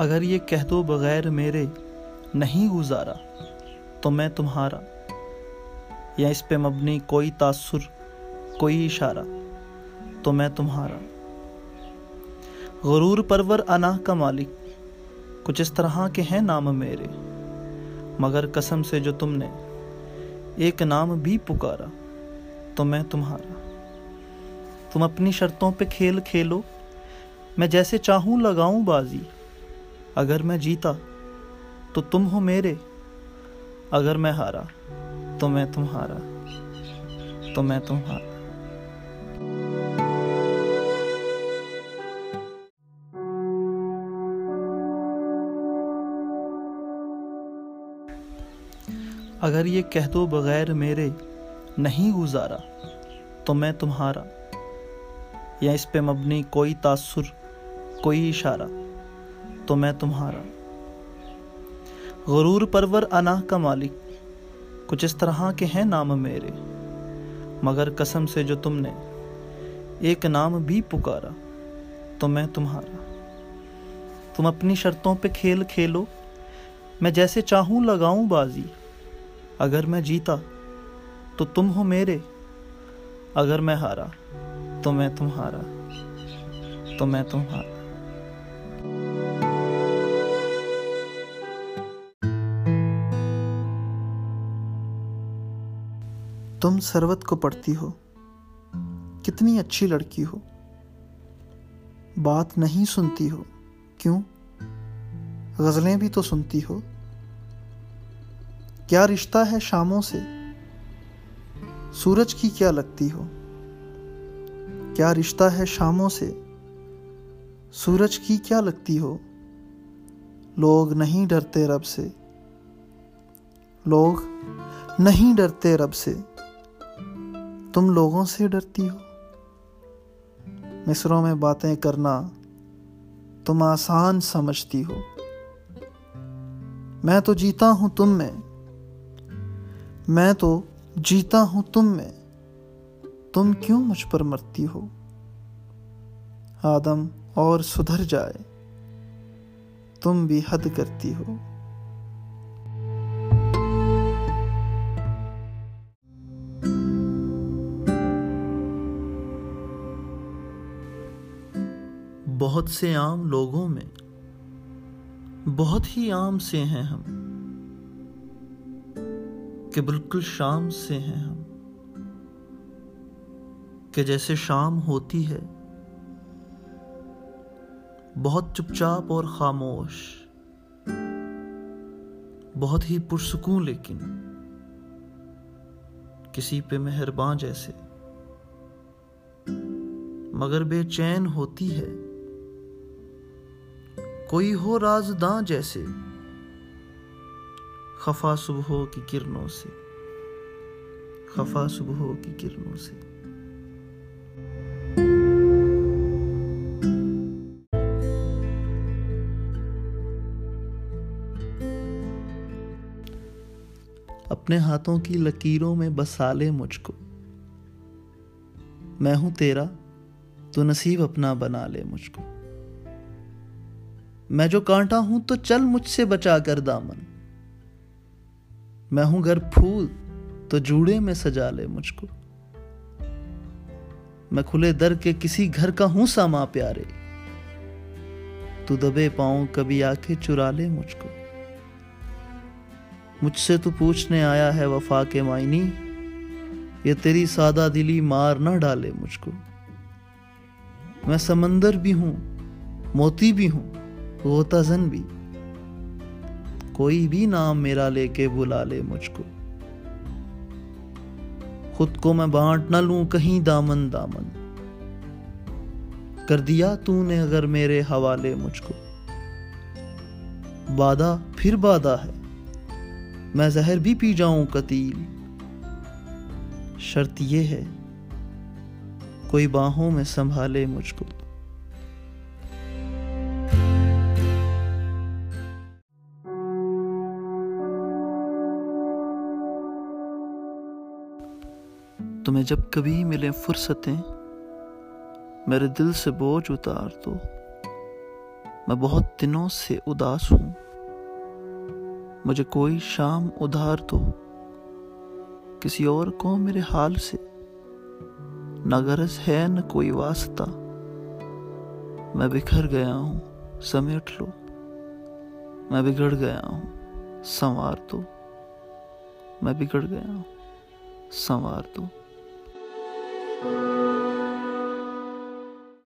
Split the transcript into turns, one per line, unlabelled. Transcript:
اگر یہ کہہ دو بغیر میرے نہیں گزارا، تو میں تمہارا، یا اس پہ مبنی کوئی تاثر، کوئی اشارہ، تو میں تمہارا۔ غرور پرور انا کا مالک، کچھ اس طرح کے ہیں نام میرے۔ مگر قسم سے جو تم نے ایک نام بھی پکارا، تو میں تمہارا۔ تم اپنی شرطوں پہ کھیل کھیلو، میں جیسے چاہوں لگاؤں بازی۔ اگر میں جیتا تو تم ہو میرے، اگر میں ہارا تو میں تمہارا، تو میں تمہارا۔ اگر یہ کہہ دو بغیر میرے نہیں گزارا تو میں تمہارا، یا اس پہ مبنی کوئی تاثر، کوئی اشارہ۔ تو میں تمہارا۔ غرور پرور انا کا مالک، کچھ اس طرح کے ہیں نام میرے۔ مگر قسم سے جو تم نے ایک نام بھی پکارا، تو میں تمہارا۔ تم اپنی شرطوں پہ کھیل کھیلو، میں جیسے چاہوں لگاؤں بازی۔ اگر میں جیتا، تو تم ہو میرے۔ اگر میں ہارا، تو میں تمہارا۔ تو میں تمہارا۔ تم سروت کو پڑھتی ہو۔ کتنی اچھی لڑکی ہو۔ بات نہیں سنتی ہو۔ کیوں؟ غزلیں بھی تو سنتی ہو۔ کیا رشتہ ہے شاموں سے؟ سورج کی کیا لگتی ہو؟ کیا رشتہ ہے شاموں سے؟ سورج کی کیا لگتی ہو؟ لوگ نہیں ڈرتے رب سے۔ لوگ نہیں ڈرتے رب سے۔ تم لوگوں سے ڈرتی ہو۔ مصروں میں باتیں کرنا تم آسان سمجھتی ہو۔ میں تو جیتا ہوں تم میں۔ میں تو جیتا ہوں تم میں۔ تم کیوں مجھ پر مرتی ہو؟ آدم اور سدھر جائے۔ تم بھی حد کرتی ہو۔ بہت سے عام لوگوں میں، بہت ہی عام سے ہیں ہم، کہ بالکل شام سے ہیں ہم، کہ جیسے شام ہوتی ہے، بہت چپ چاپ اور خاموش، بہت ہی پرسکون لیکن کسی پہ مہربان جیسے، مگر بے چین ہوتی ہے۔ کوئی ہو رازداں جیسے۔ خفا صبح کی کرنوں سے۔ خفا صبح کی کرنوں سے۔ اپنے ہاتھوں کی لکیروں میں بسالے مجھ کو۔ میں ہوں تیرا، تو نصیب اپنا بنا لے مجھ کو۔ میں جو کانٹا ہوں تو چل مجھ سے بچا کر دامن۔ میں ہوں گھر پھول تو جوڑے میں سجا لے مجھ کو۔ میں کھلے در کے کسی گھر کا ہوں ساما پیارے۔ تو دبے پاؤں کبھی آ کے چرا لے مجھ کو۔ مجھ سے تو پوچھنے آیا ہے وفا کے معنی۔ یہ تیری سادہ دلی مار نہ ڈالے مجھ کو۔ میں سمندر بھی ہوں، موتی بھی ہوں۔ غوطہ زن بھی۔ کوئی بھی نام میرا لے کے بلا لے مجھ کو۔ خود کو میں بانٹ نہ لوں کہیں دامن دامن۔ کر دیا تو نے اگر میرے حوالے مجھ کو۔ بادہ پھر بادہ ہے۔ میں زہر بھی پی جاؤں قتیل۔ شرط یہ ہے، کوئی باہوں میں سنبھالے مجھ کو۔ تمہیں جب کبھی ملیں فرصتیں، میرے دل سے بوجھ اتار دو۔ میں بہت دنوں سے اداس ہوں۔ مجھے کوئی شام ادھار دو۔ کسی اور کو میرے حال سے۔ نہ غرض ہے، نہ کوئی واسطہ۔ میں بکھر گیا ہوں، سمیٹ لو۔ میں بگڑ گیا ہوں، سنوار دو۔ میں بگڑ گیا ہوں، سنوار دو۔ Thank you.